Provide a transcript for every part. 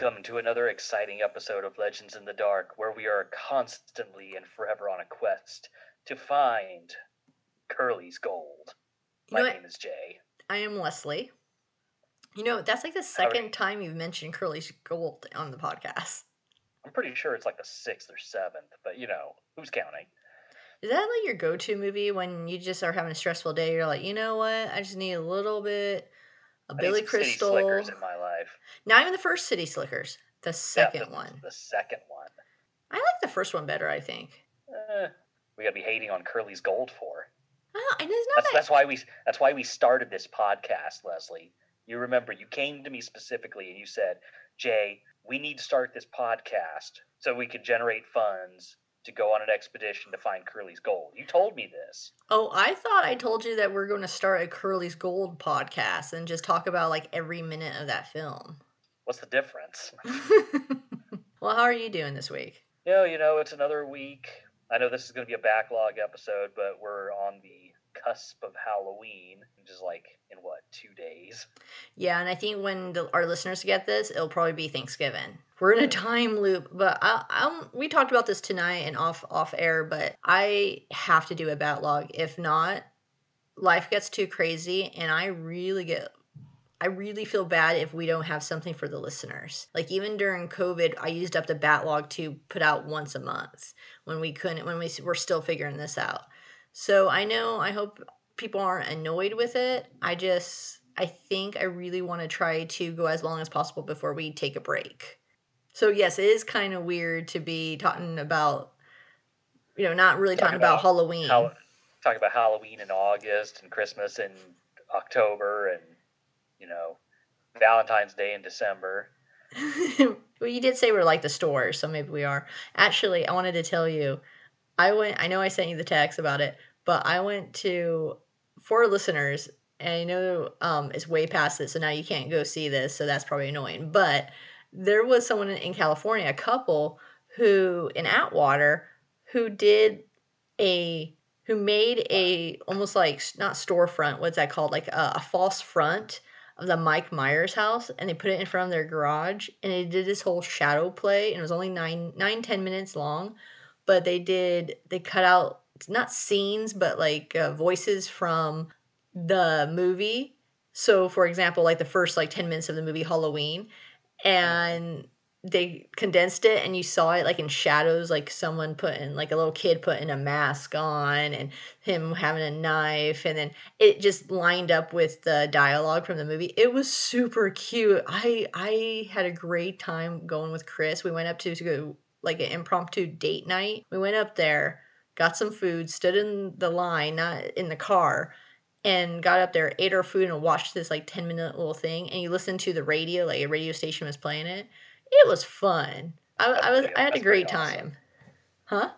Welcome to another exciting episode of Legends in the Dark, where we are constantly and forever on a quest to find Curly's gold. You My name is Jay. I am Leslie. You know, that's like the second time you've mentioned Curly's Gold on the podcast. I'm pretty sure it's like the sixth or seventh, but you know, who's counting? Is that like your go to movie when you just are having a stressful day? You're like, you know what? I just need a little bit of I Billy some City Crystal. Slickers in my life. Not even the first City Slickers, the second Yeah, the, one. The second one. I like the first one better, I think. Eh, we gotta be hating on Curly's gold for. Oh, and it's not That's that. that's why we that's why we started this podcast, Leslie. You remember you came to me specifically and you said, Jay, we need to start this podcast so we can generate funds to go on an expedition to find Curly's gold. You told me this. Oh, I thought I told you that we're going to start a Curly's Gold podcast and just talk about like every minute of that film. What's the difference? well, how are you doing this week? Know, you know, it's another week. I know this is going to be a backlog episode, but we're on the cusp of Halloween, which is like in what two days? Yeah, and I think when the, our listeners get this, it'll probably be Thanksgiving. We're in a time loop, but I, I'm, we talked about this tonight and off off air. But I have to do a backlog. If not, life gets too crazy, and I really get. I really feel bad if we don't have something for the listeners. Like even during COVID, I used up the backlog to put out once a month when we couldn't when we were still figuring this out. So I know I hope people aren't annoyed with it. I just I think I really want to try to go as long as possible before we take a break. So yes, it is kind of weird to be talking about you know, not really Talking talking about, about Halloween. How, talk about Halloween in August and Christmas in October and you know Valentine's Day in December. well, you did say we're like the store, so maybe we are. Actually, I wanted to tell you, I went. I know I sent you the text about it, but I went to four listeners, and I know um, it's way past it, so now you can't go see this, so that's probably annoying. But there was someone in, California, a couple who in Atwater, who did a who made a almost like not storefront. What's that called? Like a, a false front of the Mike Myers house and they put it in front of their garage and they did this whole shadow play and it was only nine nine ten minutes long but they did they cut out not scenes but like uh, voices from the movie. So for example like the first like 10 minutes of the movie halloween and they condensed it and you saw it like in shadows like someone putting like a little kid putting a mask on and him having a knife and then it just lined up with the dialogue from the movie. It was super cute. I i had a great time going with chris. We went up to, to go like an impromptu date night. We went up there got some food stood in the line not in the car and got up there ate our food and watched this like 10 minute little thing. And you listen to the radio like a radio station was playing it. It was fun. I, I was i had a great awesome. time. Huh?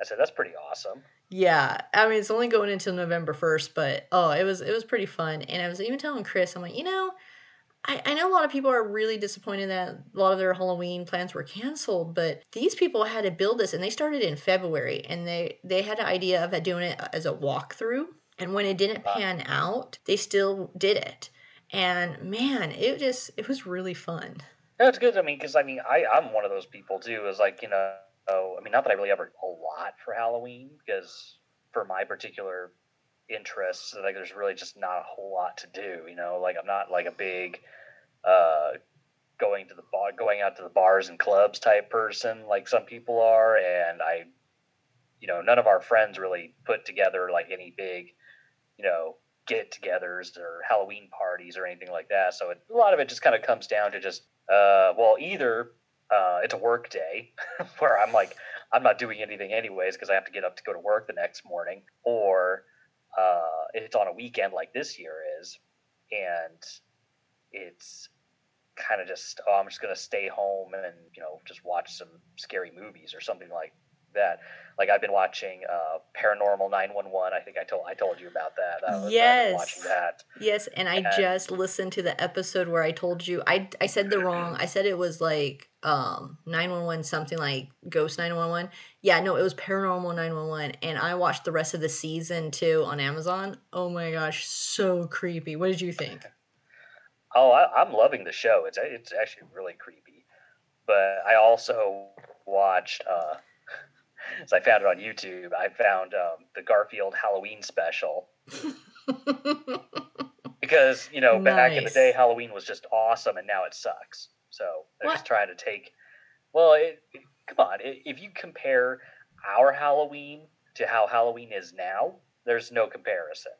I said that's pretty awesome. yeah, I mean it's only going until November first, but oh, it was it was pretty fun. And I was even telling Chris, I'm like, you know, I, I know a lot of people are really disappointed that a lot of their Halloween plans were canceled, but these people had to build this, and they started in February, and they they had an idea of doing it as a walkthrough. And when it didn't pan out, they still did it. And man, it just it was really fun. It's good. I mean, because I mean, I I'm one of those people too. Is like you know, I mean, not that I really ever a lot for Halloween because for my particular interests, like there's really just not a whole lot to do. You know, like I'm not like a big uh going to the bar, going out to the bars and clubs type person like some people are, and I, you know, none of our friends really put together like any big, you know, get-togethers or Halloween parties or anything like that. So it, a lot of it just kind of comes down to just, uh, well, either uh, it's a work day where I'm like, I'm not doing anything anyways because I have to get up to go to work the next morning, or uh, it's on a weekend like this year is, and it's kind of just, oh, I'm just gonna stay home and you know just watch some scary movies or something like that. Like I've been watching uh, Paranormal 911. I think I told I told you about that. I was, Yes. watching that. Yes, and I And- just listened to the episode where I told you I I said the wrong. I said it was like um 911 something like Ghost 911. Yeah, no, it was Paranormal 911 and I watched the rest of the season too on Amazon. Oh my gosh, so creepy. What did you think? Oh, I, I'm loving the show. It's it's actually really creepy. but I also watched. Uh, as I found it on YouTube, I found um, the Garfield Halloween special because you know back in the day, Halloween was just awesome, and now it sucks. So they're What? just trying to take. Well, it, come on, i- if you compare our Halloween to how Halloween is now, there's no comparison.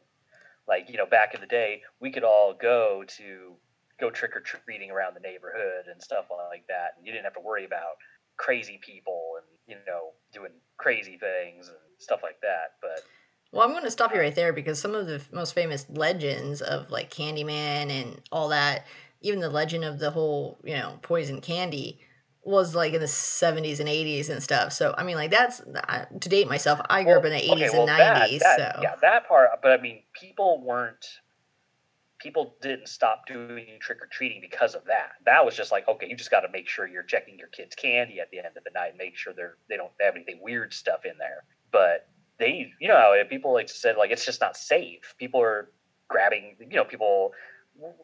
Like you know, back in the day, we could all go to go trick or treating around the neighborhood and stuff like that, and you didn't have to worry about crazy people and you know doing crazy things and stuff like that. But Well, I'm going to stop you right there because some of the most famous legends of like Candyman and all that, even the legend of the whole, you know, poison candy was like in the 70s and 80s and stuff. So, I mean, like that's I- to date myself, I grew up in the 80s and 90s. that, so, yeah, that part. But I mean, people weren't. People didn't stop doing trick or treating because of that. That was just like, okay, you just got to make sure you're checking your kids' candy at the end of the night, and make sure they're they don't have anything weird stuff in there. But they, you know, people like said like it's just not safe. People are grabbing, you know, people.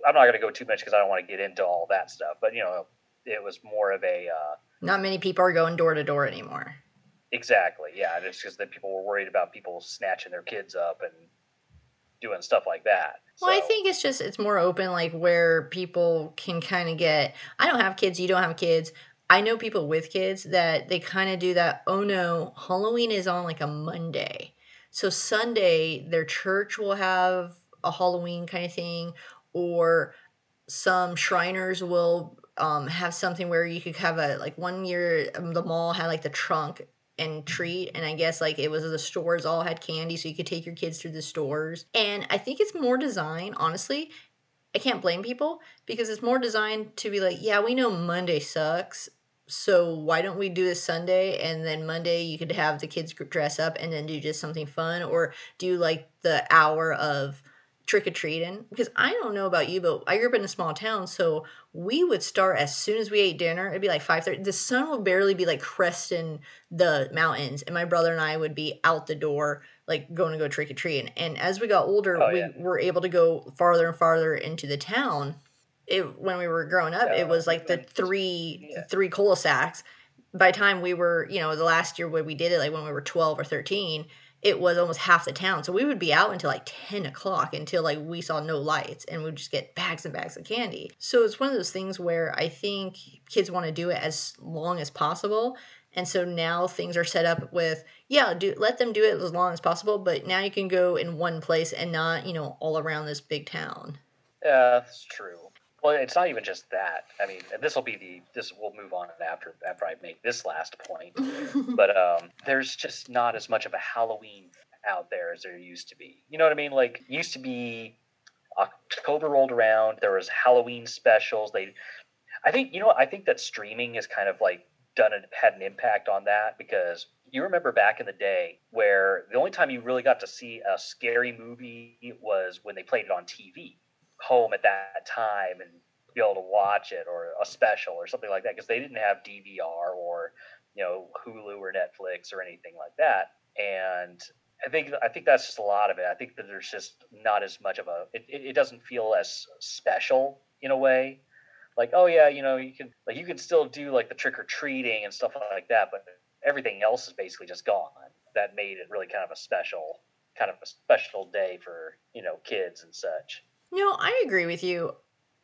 I'm not going to go too much because I don't want to get into all that stuff. But you know, it was more of a. Uh, not many people are going door to door anymore. Exactly. Yeah, it's just that people were worried about people snatching their kids up and doing stuff like that. Well, I think it's just it's more open, like where people can kind of get. I don't have kids. You don't have kids. I know people with kids that they kind of do that. Oh no, Halloween is on like a Monday, so Sunday their church will have a Halloween kind of thing, or some Shriners will um, have something where you could have a like one year um, the mall had like the trunk and treat and i guess like it was the stores all had candy so you could take your kids through the stores. And i think it's more design, honestly i can't blame people because it's more designed to be like yeah we know monday sucks so why don't we do this sunday? And then monday you could have the kids dress up and then do just something fun or do like the hour of trick or treating because I don't know about you, but I grew up in a small town, so we would start as soon as we ate dinner. It'd be like five thirty. The sun would barely be like cresting the mountains, and my brother and I would be out the door, like going to go trick or treating. And as we got older, Oh, we were able to go farther and farther into the town. It when we were growing up, Yeah, it was like the three yeah. three cul-de-sacs. By the time we were, you know, the last year when we did it, like when we were twelve or thirteen, it was almost half the town. So we would be out until like 10 o'clock until like we saw no lights and we'd just get bags and bags of candy. So it's one of those things where I think kids want to do it as long as possible. And so now things are set up with, yeah, do let them do it as long as possible, but now you can go in one place and not, you know, all around this big town. Yeah, that's true. Well, it's not even just that. I mean, this will be the this. We'll move on after after I make this last point. but um, there's just not as much of a Halloween out there as there used to be. You know what I mean? Like used to be October rolled around, there was Halloween specials. They, I think you know, I think that streaming has kind of like done it had an impact on that because you remember back in the day where the only time you really got to see a scary movie was when they played it on TV home at that time and be able to watch it or a special or something like that because they didn't have DVR or you know Hulu or Netflix or anything like that. And I think I think that's just a lot of it. I think that there's just not as much of a it, it, doesn't feel as special in a way. Like oh yeah, you know you can like you can still do like the trick or treating and stuff like that, but everything else is basically just gone. That made it really kind of a special kind of a special day for you know kids and such. No, I agree with you.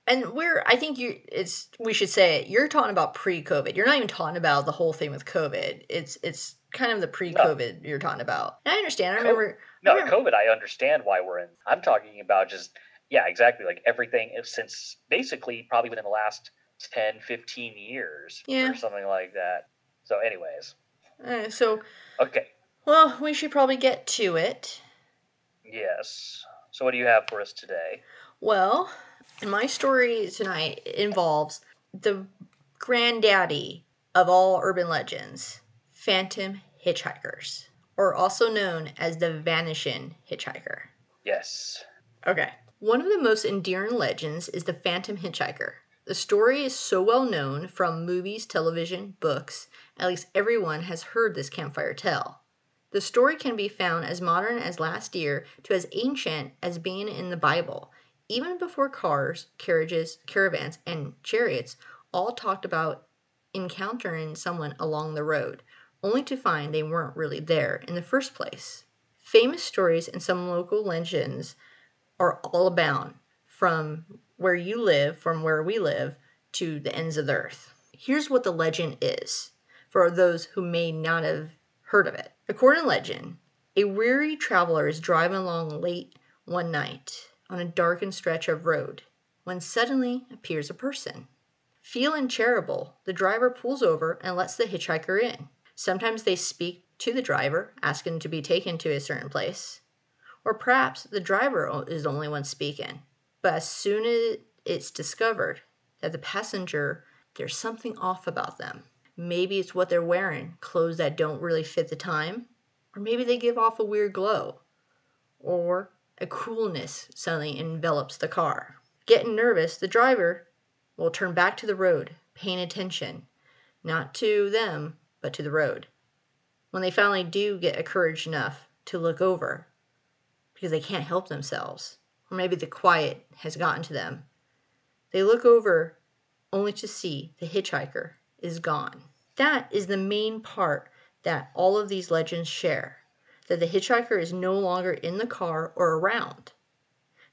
And we're I think you it's we should say it. You're talking about pre-COVID. You're not even talking about the whole thing with COVID. It's it's kind of the pre-COVID you're talking about. And I understand. I remember No, Yeah. COVID, I understand why we're in. I'm talking about just, yeah, exactly. Like everything since basically probably within the last 10, 15 years Yeah. or something like that. So, anyways, uh, so okay. well, we should probably get to it. Yes. So, what do you have for us today? Well, my story tonight involves the granddaddy of all urban legends, Phantom Hitchhikers, or also known as the Vanishing Hitchhiker. Yes. Okay. One of the most endearing legends is the Phantom Hitchhiker. The story is so well known from movies, television, books, at least everyone has heard this campfire tale. The story can be found as modern as last year to as ancient as being in the Bible. Even before cars, carriages, caravans, and chariots all talked about encountering someone along the road, only to find they weren't really there in the first place. Famous stories and some local legends are all abound from where you live, from where we live, to the ends of the earth. Here's what the legend is for those who may not have heard of it. According to legend, a weary traveler is driving along late one night on a darkened stretch of road when suddenly appears a person. Feeling charitable, the driver pulls over and lets the hitchhiker in. Sometimes they speak to the driver, asking to be taken to a certain place. Or perhaps the driver is the only one speaking. But as soon as it's discovered that the passenger, there's something off about them. Maybe it's what they're wearing, clothes that don't really fit the time. Or maybe they give off a weird glow. Or a coolness suddenly envelops the car. Getting nervous, the driver will turn back to the road, paying attention, not to them, but to the road. When they finally do get courage enough to look over, because they can't help themselves, or maybe the quiet has gotten to them, they look over only to see the hitchhiker is gone. That is the main part that all of these legends share that the hitchhiker is no longer in the car or around.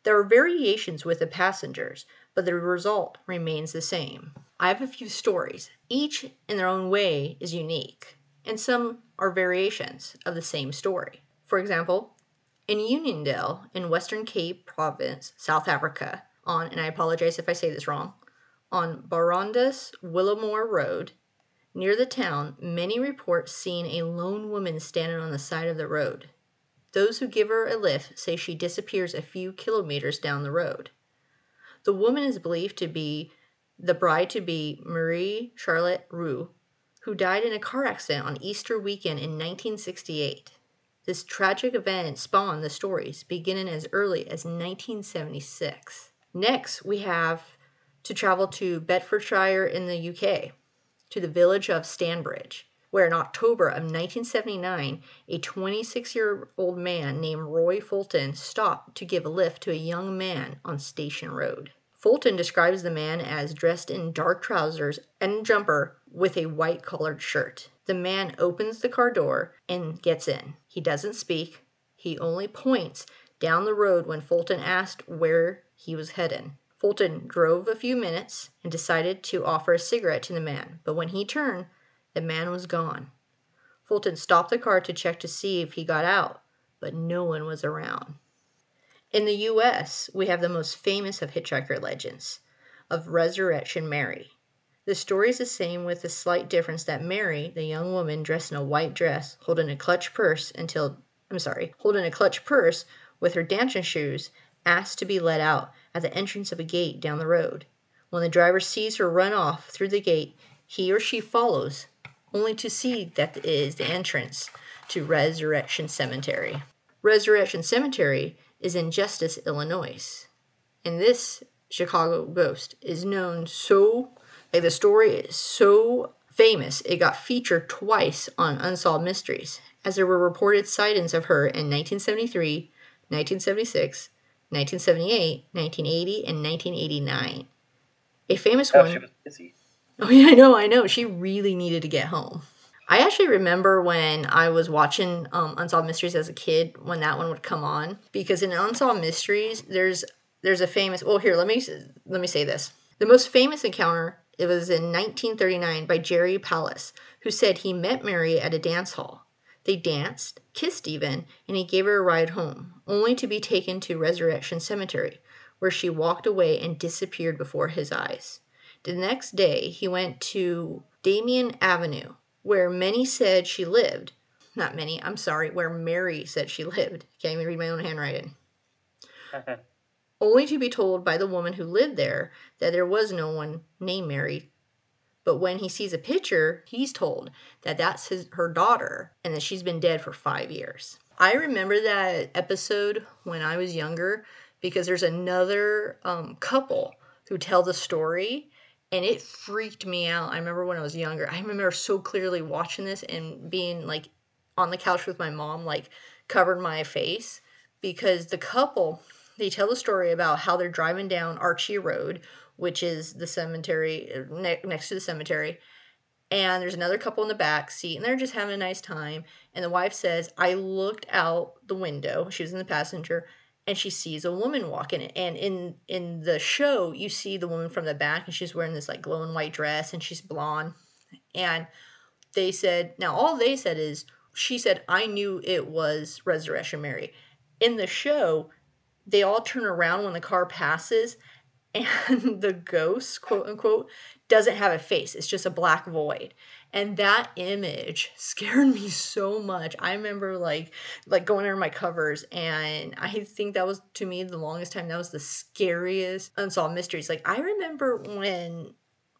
There are variations with the passengers, but the result remains the same. I have a few stories. Each, in their own way, is unique, and some are variations of the same story. For example, in Uniondale, in Western Cape Province, South Africa, on, and I apologize if I say this wrong, on Barondus Willowmore Road, near the town, many report seeing a lone woman standing on the side of the road. Those who give her a lift say she disappears a few kilometers down the road. The woman is believed to be the bride to be Marie Charlotte Roux, who died in a car accident on Easter weekend in 1968. This tragic event spawned the stories beginning as early as 1976. Next, we have to travel to Bedfordshire in the UK, to the village of Stanbridge, where in October of 1979, a 26 year old man named Roy Fulton stopped to give a lift to a young man on Station Road. Fulton describes the man as dressed in dark trousers and jumper with a white collared shirt. The man opens the car door and gets in. He doesn't speak, he only points down the road when Fulton asked where he was heading. Fulton drove a few minutes and decided to offer a cigarette to the man, but when he turned, the man was gone. Fulton stopped the car to check to see if he got out, but no one was around. In the US, we have the most famous of hitchhiker legends of Resurrection Mary. The story is the same with the slight difference that Mary, the young woman dressed in a white dress, holding a clutch purse until I'm sorry, holding a clutch purse with her dancing shoes, asked to be let out at the entrance of a gate down the road. When the driver sees her run off through the gate, he or she follows, only to see that it is the entrance to Resurrection Cemetery. Resurrection Cemetery is in Justice, Illinois. And this Chicago ghost is known so, like the story is so famous, it got featured twice on Unsolved Mysteries, as there were reported sightings of her in 1973, 1976, 1978, 1980, and 1989. A famous Oh, one. she was busy. Oh yeah, I know, I know. She really needed to get home. I actually remember when I was watching um, Unsolved Mysteries as a kid when that one would come on because in Unsolved Mysteries there's there's a famous. Well, here let me let me say this. The most famous encounter it was in 1939 by Jerry Palus, who said he met Mary at a dance hall. They danced, kissed even, and he gave her a ride home, only to be taken to Resurrection Cemetery, where she walked away and disappeared before his eyes. The next day, he went to Damien Avenue, where many said she lived. Not many, I'm sorry, where Mary said she lived. Can't even read my own handwriting. Only to be told by the woman who lived there that there was no one named Mary. But when he sees a picture, he's told that that's his, her daughter and that she's been dead for five years. I remember that episode when I was younger because there's another um, couple who tell the story and it freaked me out. I remember when I was younger. I remember so clearly watching this and being like on the couch with my mom, like covered my face because the couple they tell the story about how they're driving down Archer Road, which is the cemetery ne- next to the cemetery, and there's another couple in the back seat and they're just having a nice time. And the wife says i looked out the window. She was in the passenger and she sees a woman walking and in in the show you see the woman from the back and she's wearing this like glowing white dress and she's blonde. And they said now all they said is she said i knew it was resurrection mary. In the show they all turn around when the car passes and the ghost quote unquote doesn't have a face. It's just a black void. And that image scared me so much. I remember like like going under my covers and i think that was to me the longest time. That was the scariest unsolved mysteries. Like i remember when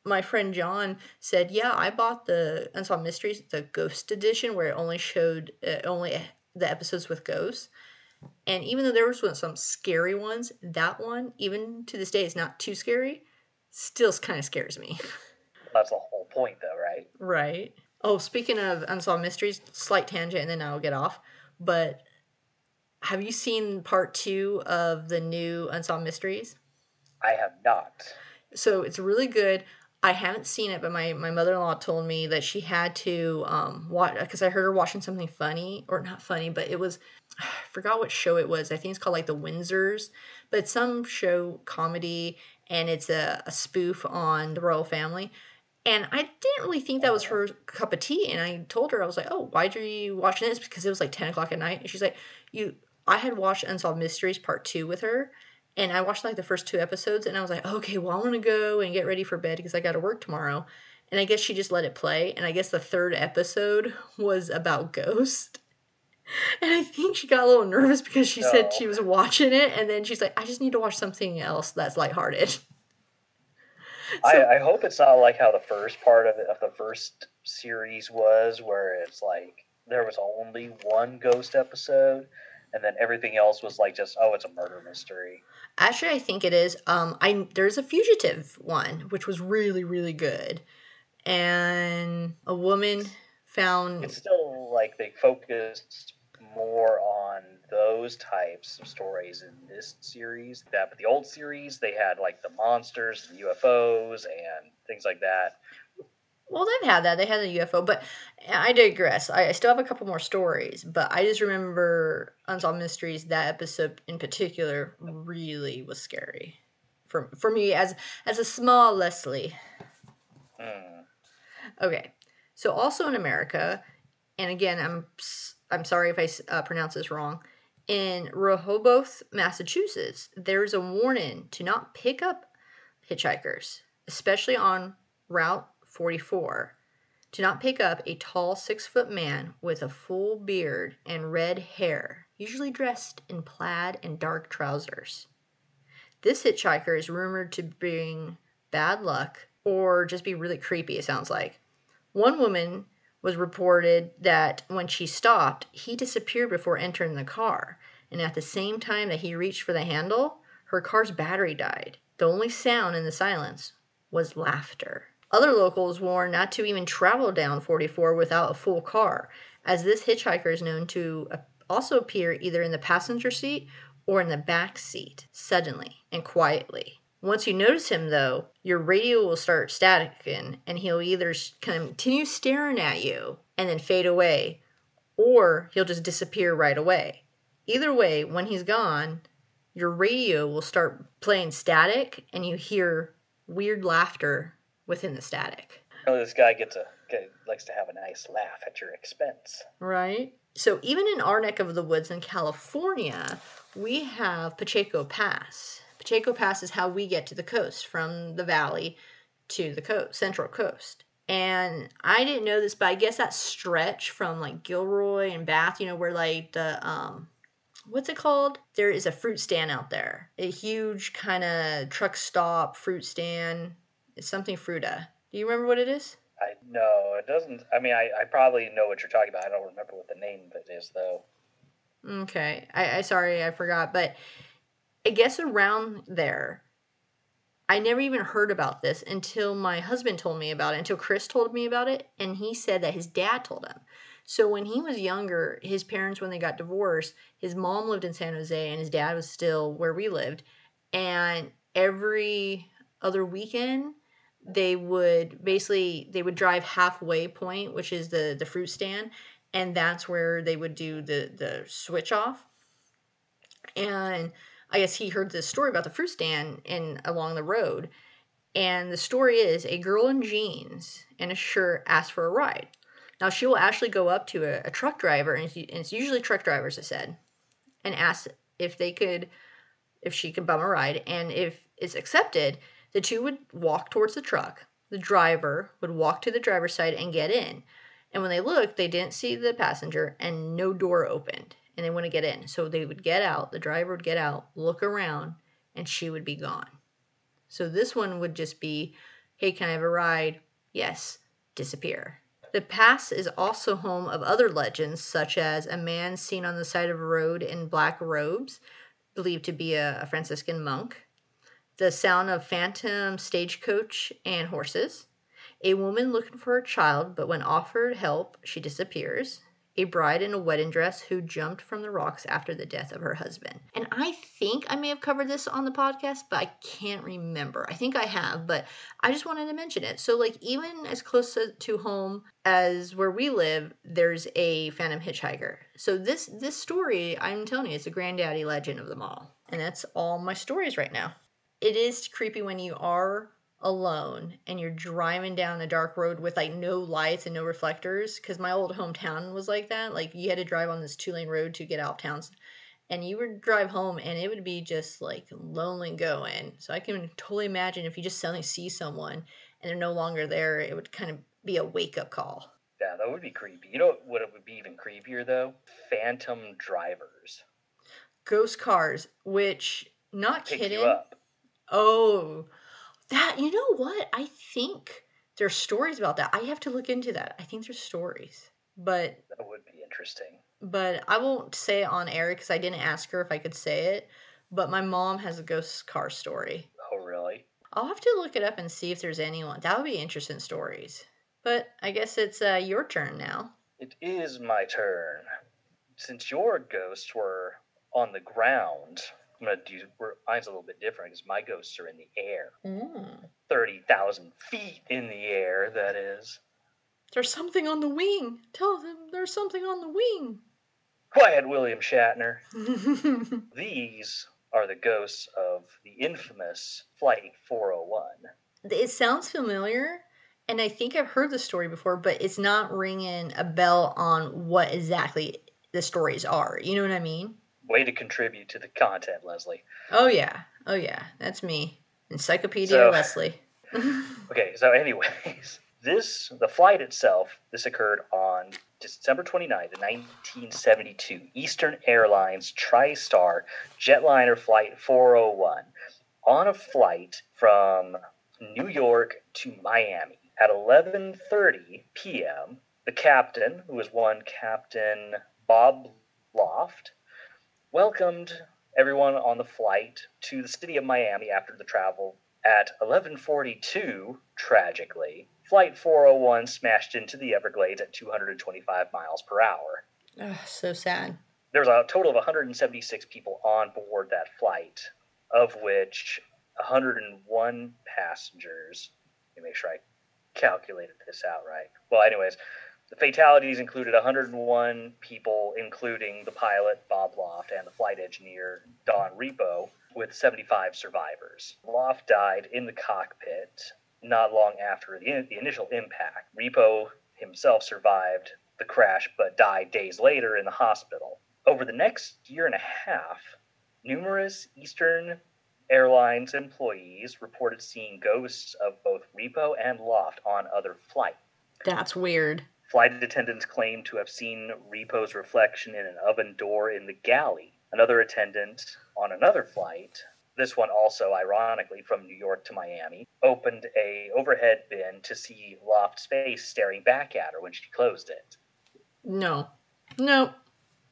my friend john said yeah i bought the unsolved mysteries the ghost edition where it only showed uh, only the episodes with ghosts and even though there was some scary ones that one even to this day is not too scary still kind of scares me That's the whole point, though, right? Right. Oh, speaking of unsolved mysteries, slight tangent, and then I'll get off. But have you seen part two of the new unsolved mysteries? I have not. So it's really good. I haven't seen it, but my, my mother in law told me that she had to um, watch because I heard her watching something funny or not funny, but it was I forgot what show it was. I think it's called like The Windsors, but it's some show comedy and it's a, a spoof on the royal family. And I didn't really think that was her cup of tea. And I told her, I was like, oh, why are you watching this? Because it was like 10 o'clock at night. And she's like, you, I had watched Unsolved Mysteries part two with her. And I watched like the first two episodes. And I was like, okay, well, I want to go and get ready for bed because I got to work tomorrow. And I guess she just let it play. And I guess the third episode was about Ghost. And I think she got a little nervous because she no. said she was watching it. And then she's like, I just need to watch something else that's lighthearted. I, I hope it's not like how the first part of, it, of the first series was, where it's like there was only one ghost episode, and then everything else was like just oh, it's a murder mystery. Actually, I think it is. Um, I there's a fugitive one which was really really good, and a woman found. It's still like they focused more on those types of stories in this series. That but the old series they had like the monsters, the UFOs, and things like that. Well, they've had that. They had the UFO, but I digress. I, I still have a couple more stories, but I just remember Unsolved Mysteries. That episode in particular really was scary for for me as as a small Leslie. Mm. Okay, so also in America, and again, I'm I'm sorry if I uh, pronounce this wrong. In Rehoboth, Massachusetts, there's a warning to not pick up hitchhikers, especially on Route 44. Do not pick up a tall six foot man with a full beard and red hair, usually dressed in plaid and dark trousers. This hitchhiker is rumored to bring bad luck or just be really creepy, it sounds like. One woman was reported that when she stopped, he disappeared before entering the car. And at the same time that he reached for the handle, her car's battery died. The only sound in the silence was laughter. Other locals warn not to even travel down 44 without a full car, as this hitchhiker is known to uh, also appear either in the passenger seat or in the back seat suddenly and quietly. Once you notice him, though, your radio will start staticking and he'll either continue staring at you and then fade away, or he'll just disappear right away. Either way, when he's gone, your radio will start playing static and you hear weird laughter within the static. Oh, this guy gets a likes to have a nice laugh at your expense. Right. So even in our neck of the woods in California, we have Pacheco Pass. Pacheco Pass is how we get to the coast from the valley to the coast, central coast. And I didn't know this, but I guess that stretch from like Gilroy and Bath, you know, where like the um what's it called? There is a fruit stand out there. A huge kind of truck stop fruit stand. It's something fruta. Do you remember what it is? I no, it doesn't. I mean, I, I probably know what you're talking about. I don't remember what the name of it is though. Okay, I, I sorry I forgot, but I guess around there, I never even heard about this until my husband told me about it, until Chris told me about it, and he said that his dad told him. So when he was younger, his parents, when they got divorced, his mom lived in San Jose and his dad was still where we lived. And every other weekend, they would basically they would drive halfway point, which is the the fruit stand, and that's where they would do the the switch off. And I guess he heard this story about the fruit stand in along the road. And the story is a girl in jeans and a shirt asked for a ride. Now she will actually go up to a, a truck driver, and it's usually truck drivers, it said, and ask if they could, if she could bum a ride. And if it's accepted, the two would walk towards the truck. The driver would walk to the driver's side and get in. And when they looked, they didn't see the passenger and no door opened and they wouldn't get in. So they would get out, the driver would get out, look around, and she would be gone. So this one would just be, hey, can I have a ride? Yes, disappear. The pass is also home of other legends, such as a man seen on the side of a road in black robes, believed to be a, a Franciscan monk, the sound of phantom stagecoach and horses, a woman looking for a child, but when offered help, she disappears, a bride in a wedding dress who jumped from the rocks after the death of her husband. And I think I may have covered this on the podcast, but I can't remember. I think I have, but I just wanted to mention it. So, like, even as close to home as where we live, there's a phantom hitchhiker. So this this story, I'm telling you, it's a granddaddy legend of them all. And that's all my stories right now it is creepy when you are alone and you're driving down a dark road with like no lights and no reflectors because my old hometown was like that. Like you had to drive on this two lane road to get out of town and you would drive home and it would be just like lonely going. So i can totally imagine if you just suddenly see someone and they're no longer there it would kind of be a wake up call. Yeah that would be creepy. You know what it would be even creepier though? Phantom drivers. Ghost cars which not Pick kidding Oh, that, you know what? I think there's stories about that. I have to look into that. I think there's stories. But that would be interesting. But I won't say it on air because I didn't ask her if I could say it. But my mom has a ghost car story. Oh, really? I'll have to look it up and see if there's anyone. That would be interesting stories. But I guess it's uh, your turn now. It is my turn. Since your ghosts were on the ground, I'm gonna do mine's a little bit different because my ghosts are in the air, mm. thirty thousand feet in the air. That is. There's something on the wing. Tell them there's something on the wing. Quiet, William Shatner. These are the ghosts of the infamous Flight 401. It sounds familiar, and I think I've heard the story before, but it's not ringing a bell on what exactly the stories are. You know what I mean? Way to contribute to the content, Leslie. Oh yeah, oh yeah, that's me, Encyclopedia so, Leslie. okay, so anyways, this the flight itself. This occurred on December 29th, 1972. Eastern Airlines TriStar jetliner flight 401 on a flight from New York to Miami at 11:30 p.m. The captain, who was one Captain Bob Loft, welcomed everyone on the flight to the city of Miami after the travel. At 11:42, tragically, flight 401 smashed into the Everglades at 225 miles per hour. Oh, so sad. There was a total of 176 people on board that flight, of which 101 passengers. Let me make sure I calculated this out right. Well, anyways, the fatalities included 101 people, including the pilot, Bob Loft, and the flight engineer, Don Repo, with 75 survivors. Loft died in the cockpit not long after the, the initial impact. Repo himself survived the crash but died days later in the hospital. Over the next year and a half, numerous Eastern Airlines employees reported seeing ghosts of both Repo and Loft on other flights. That's weird. Flight attendants claim to have seen Repo's reflection in an oven door in the galley. Another attendant on another flight, this one also ironically from New York to Miami, opened a overhead bin to see Loft's face staring back at her when she closed it. No. No.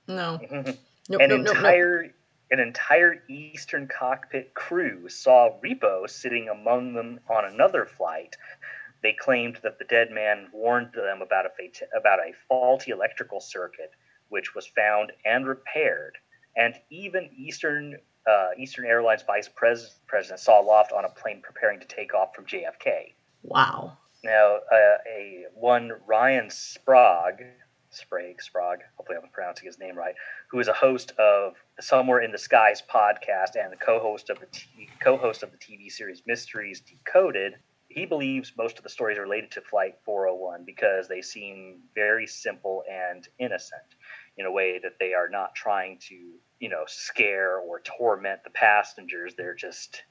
No. nope, an nope, entire nope, an entire Eastern cockpit crew saw Repo sitting among them on another flight, they claimed that the dead man warned them about a fat- about a faulty electrical circuit, which was found and repaired. And even Eastern uh, Eastern Airlines vice pres- president saw Loft on a plane preparing to take off from JFK. Wow. Now, uh, a one Ryan Sprague, Sprague, Sprague, hopefully I'm pronouncing his name right, who is a host of Somewhere in the Skies podcast and the co-host of the t- co-host of the TV series Mysteries Decoded. He believes most of the stories are related to Flight 401 because they seem very simple and innocent in a way that they are not trying to, you know, scare or torment the passengers. They're just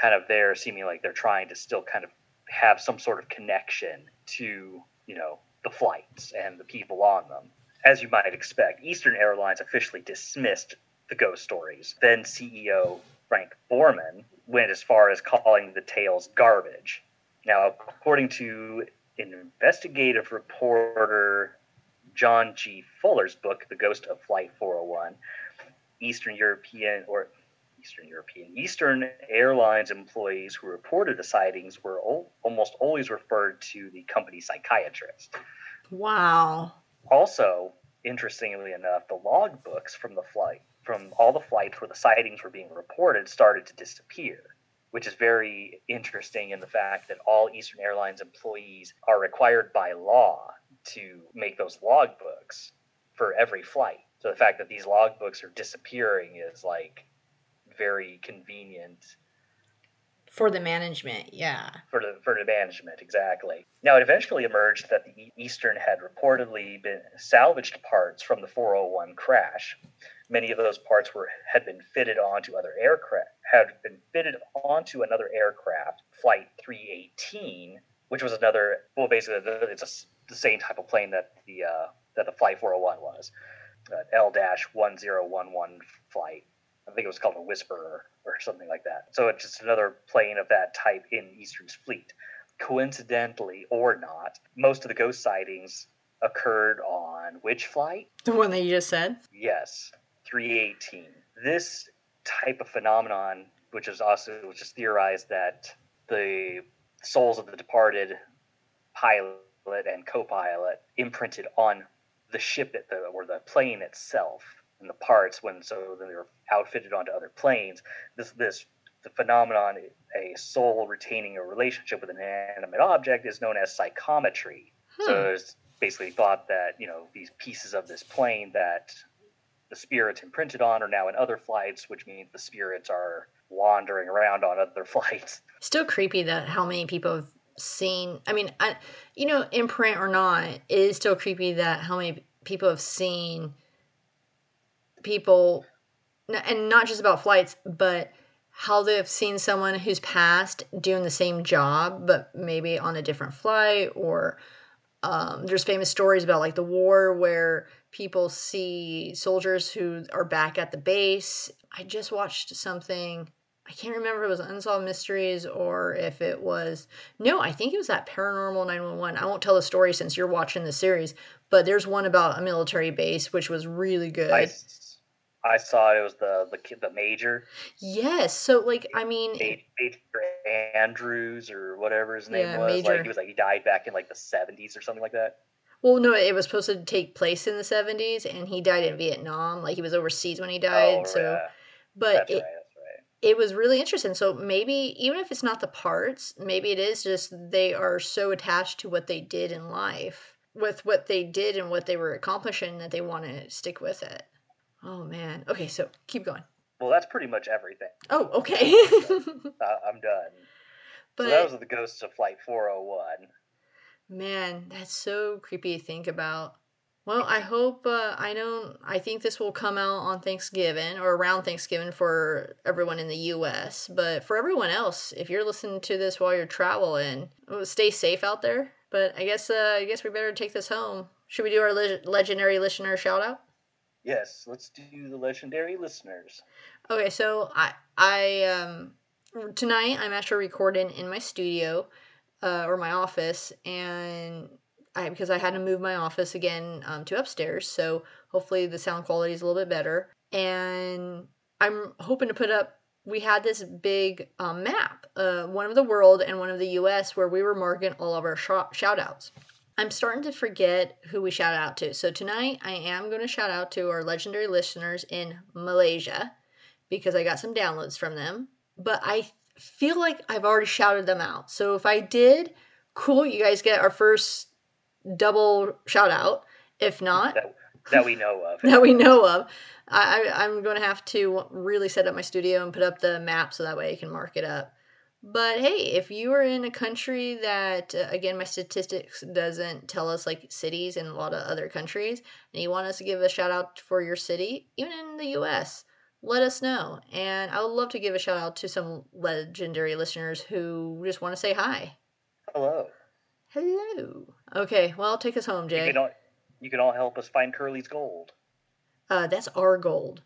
kind of there seeming like they're trying to still kind of have some sort of connection to, you know, the flights and the people on them. As you might expect, Eastern Airlines officially dismissed the ghost stories. Then CEO Frank Borman went as far as calling the tales garbage. Now, according to an investigative reporter John G. Fuller's book, The Ghost of Flight 401, Eastern European or Eastern European, Eastern Airlines employees who reported the sightings were almost always referred to the company psychiatrist. Wow. Also, interestingly enough, the logbooks from the flight, from all the flights where the sightings were being reported, started to disappear, which is very interesting in the fact that all Eastern Airlines employees are required by law to make those logbooks for every flight. So the fact that these logbooks are disappearing is like very convenient For the management, yeah. for the for the management exactly. Now it eventually emerged that the Eastern had reportedly been salvaged parts from the 401 crash. Many of those parts were had been fitted onto other aircraft had been fitted onto another aircraft, Flight 318, which was another well basically it's a, the same type of plane that the uh, that the Flight 401 was, uh, L-1011 flight. I think it was called a Whisperer or something like that. So it's just another plane of that type in Eastern's fleet. Coincidentally or not, most of the ghost sightings occurred on which flight? The one that you just said? Yes, 318. This type of phenomenon, which is also which is theorized that the souls of the departed pilot and co-pilot imprinted on the ship at the, or the plane itself and the parts when so then they were outfitted onto other planes. This this the phenomenon, a soul retaining a relationship with an inanimate object, is known as psychometry. Hmm. So it's basically thought that you know these pieces of this plane that the spirits imprinted on are now in other flights, which means the spirits are wandering around on other flights. Still creepy that how many people have seen. I mean, I, you know, imprint or not, it is still creepy that how many people have seen people, and not just about flights, but how they've seen someone who's passed doing the same job, but maybe on a different flight. Or um, there's famous stories about like the war where people see soldiers who are back at the base. I just watched something. I can't remember if it was Unsolved Mysteries or if it was. No, I think it was that Paranormal 911. I won't tell the story since you're watching the series, but there's one about a military base which was really good. I, I saw it was the the kid, the major, Yes. So, like, I mean, Major Andrews or whatever his name Yeah, was. Major. Like he was like he died back in like the seventies or something like that. Well, no, it was supposed to take place in the 70s and he died in Vietnam. Like, he was overseas when he died. oh, so, yeah. but that's it, right. Right. it was really interesting. So maybe even if it's not the parts, maybe it is just they are so attached to what they did in life, with what they did and what they were accomplishing that they want to stick with it. Oh man. Okay, so keep going. Well, that's pretty much everything. Oh, okay. Uh, I'm done. but so that was the ghosts of Flight 401. Man, that's so creepy to think about. Well, I hope uh, I know. I think this will come out on Thanksgiving or around Thanksgiving for everyone in the U.S. But for everyone else, if you're listening to this while you're traveling, stay safe out there. But I guess uh, I guess we better take this home. Should we do our leg- legendary listener shout out? Yes, let's do the legendary listeners. Okay, so I I um tonight I'm actually recording in my studio uh, or my office, and I because I had to move my office again um, to upstairs, so hopefully the sound quality is a little bit better. And I'm hoping to put up. We had this big um, map, uh, one of the world and one of the U.S., where we were marking all of our sh- shout outs. I'm starting to forget who we shout out to. So tonight I am going to shout out to our legendary listeners in Malaysia because I got some downloads from them. But I feel like I've already shouted them out. So if I did, cool, you guys get our first double shout out. If not, that, that we know of. that we know of, I, I, I'm going to have to really set up my studio and put up the map so that way I can mark it up. But hey, if you are in a country that, uh, again, my statistics doesn't tell us like cities in a lot of other countries, and you want us to give a shout out for your city, even in the US, let us know. And I would love to give a shout out to some legendary listeners who just want to say hi. Hello. Hello. Okay, well, take us home, You Jay. can, all, you can all help us find Curly's gold. Uh, that's our gold.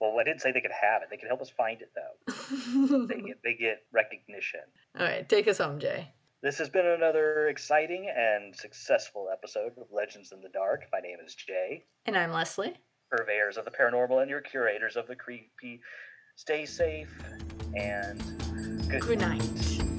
Well, I didn't say they could have it. They can help us find it, though. They get, they get recognition. All right, take us home, Jay. This has been another exciting and successful episode of Legends in the Dark. My name is Jay, And I'm Leslie. Purveyors of the paranormal and your curators of the creepy. Stay safe and good Good night.